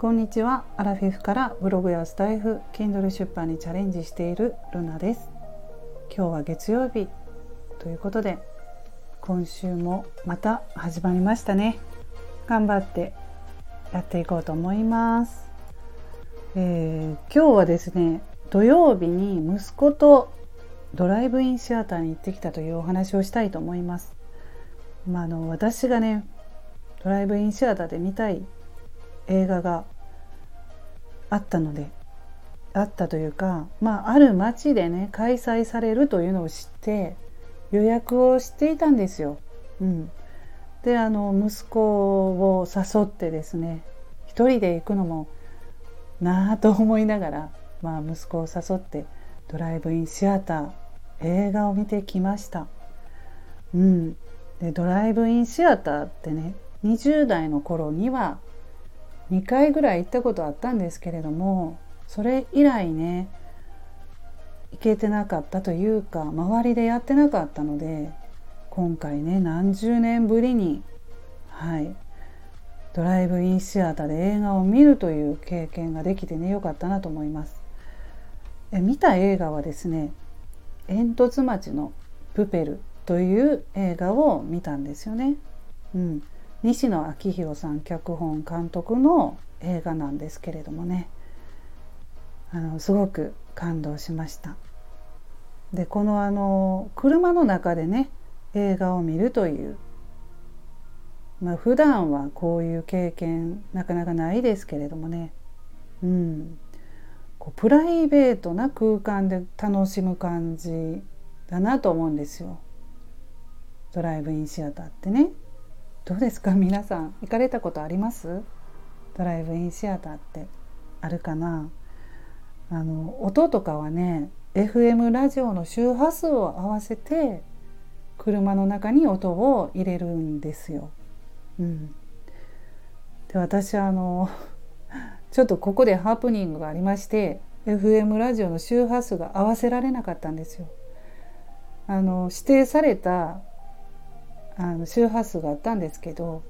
こんにちは。アラフィフからブログやスタイフ Kindle 出版にチャレンジしているルナです。今日は月曜日ということで今週もまた始まりましたね。頑張ってやっていこうと思います、えー、今日はですね土曜日に息子とドライブインシアターに行ってきたというお話をしたいと思います。まあ、あの私がねドライブインシアターで見たい映画があったのであったというか、まあ、ある町でね開催されるというのを知って予約をしていたんですよ。うん、であの息子を誘ってですね一人で行くのもなあと思いながら、まあ、息子を誘ってドライブインシアター映画を見てきました。うん、でドライブインシアターってね20代の頃には2回ぐらい行ったことあったんですけれどもそれ以来ね行けてなかったというか周りでやってなかったので今回ね何十年ぶりにはいドライブインシアターで映画を見るという経験ができてねよかったなと思います。え見た映画はですね煙突町のプペルという映画を見たんですよね。うん、西野昭弘さん脚本監督の映画なんですけれどもね。あのすごく感動しました。でこのあの車の中でね映画を見るという。まあ普段はこういう経験なかなかないですけれどもね。うん。こうプライベートな空間で楽しむ感じだなと思うんですよ。ドライブインシアターってね。どうですか？皆さん行かれたことあります？ドライブインシアターって。あるかな？あの音とかはね FM ラジオの周波数を合わせて車の中に音を入れるんですよ。うん、で私あの ちょっとここでハプニングがありまして FM ラジオの周波数が合わせられなかったんですよ。あの指定されたあの周波数があったんですけど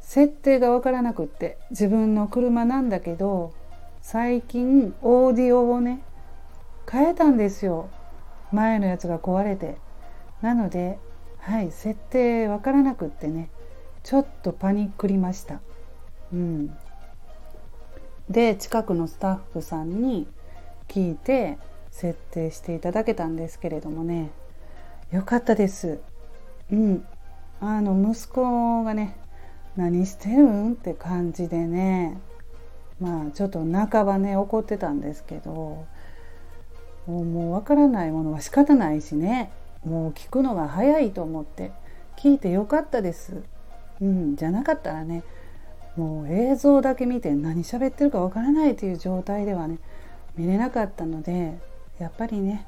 設定が分からなくって自分の車なんだけど最近オーディオをね変えたんですよ。前のやつが壊れて。なのではい設定分からなくってねちょっとパニックりました。うん。で近くのスタッフさんに聞いて設定していただけたんですけれどもねよかったです。うんあの息子がね何してるんって感じでねまあちょっと半ばね怒ってたんですけどもうもう分からないものは仕方ないしねもう聞くのが早いと思って聞いてよかったです。うん、じゃなかったらねもう映像だけ見て何喋ってるかわからないという状態ではね見れなかったのでやっぱりね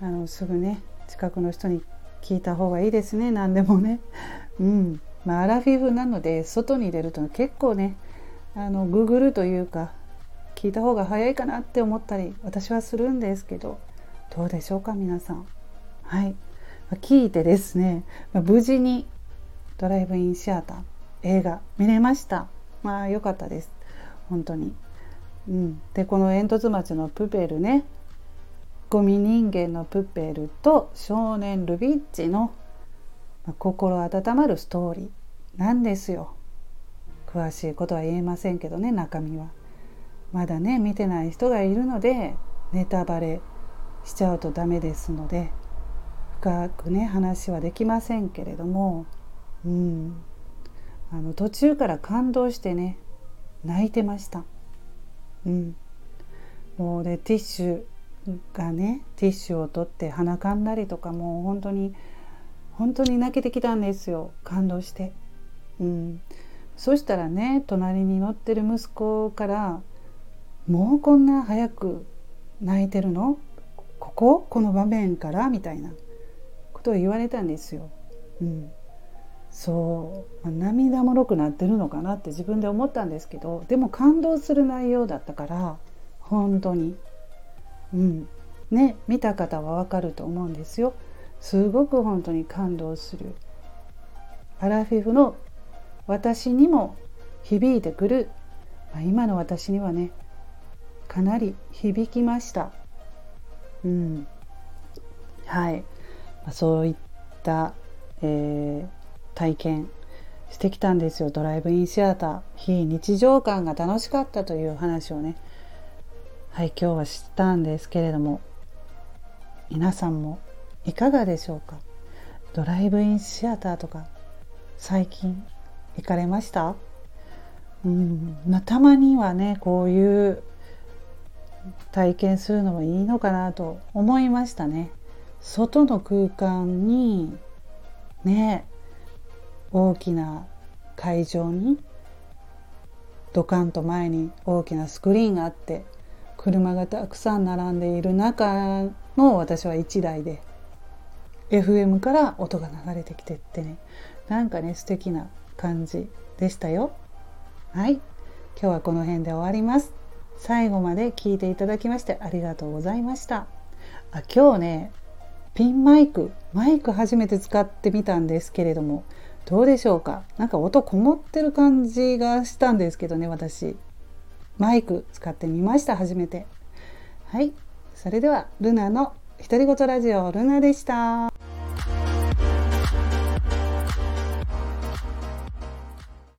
あのすぐね近くの人に聞いた方がいいですね何でもね。うんまあ、アラフィフなので外に出ると結構ねあのググるというか聞いた方が早いかなって思ったり私はするんですけどどうでしょうか皆さん。はい、聞いてですね、ま、無事にドライブインシアター映画見れました。まあ良かったです。本当に。うん、でこの煙突町のプペルねゴミ人間のプペルと少年ルビッチの心温まるストーリーなんですよ。詳しいことは言えませんけどね中身は。まだね見てない人がいるのでネタバレしちゃうとダメですので深くね話はできませんけれども、うん、あの途中から感動してね泣いてました。うん、もうでティッシュがねティッシュを取って鼻かんだりとかもう本当に本当に泣けてきたんですよ。感動して。うん、そしたらね隣に乗ってる息子から「もうこんな早く泣いてるの？ここ？この場面から?」みたいなことを言われたんですよ。うん、そう、まあ、涙もろくなってるのかなって自分で思ったんですけどでも感動する内容だったから本当に。うん。ね見た方はわかると思うんですよ。すごく本当に感動する。アラフィフの私にも響いてくる。まあ、今の私にはねかなり響きました。うん。はい、ま、そういった、えー、体験してきたんですよ。ドライブインシアター。非日常感が楽しかったという話をねはい今日はしたんですけれども皆さんもいかがでしょうか？ドライブインシアターとか最近行かれました？うんまあ、たまにはねこういう体験するのもいいのかなと思いましたね。外の空間にね大きな会場にドカンと前に大きなスクリーンがあって車がたくさん並んでいる中の私は1台で FM から音が流れてきてってね。なんかね素敵な感じでしたよ。はい。今日はこの辺で終わります。最後まで聞いていただきましてありがとうございました。あ今日ねピンマイクマイク初めて使ってみたんですけれどもどうでしょうか？なんか音こもってる感じがしたんですけどね私。マイク使ってみました初めて。はい。それではルナの独り言ラジオルナでした。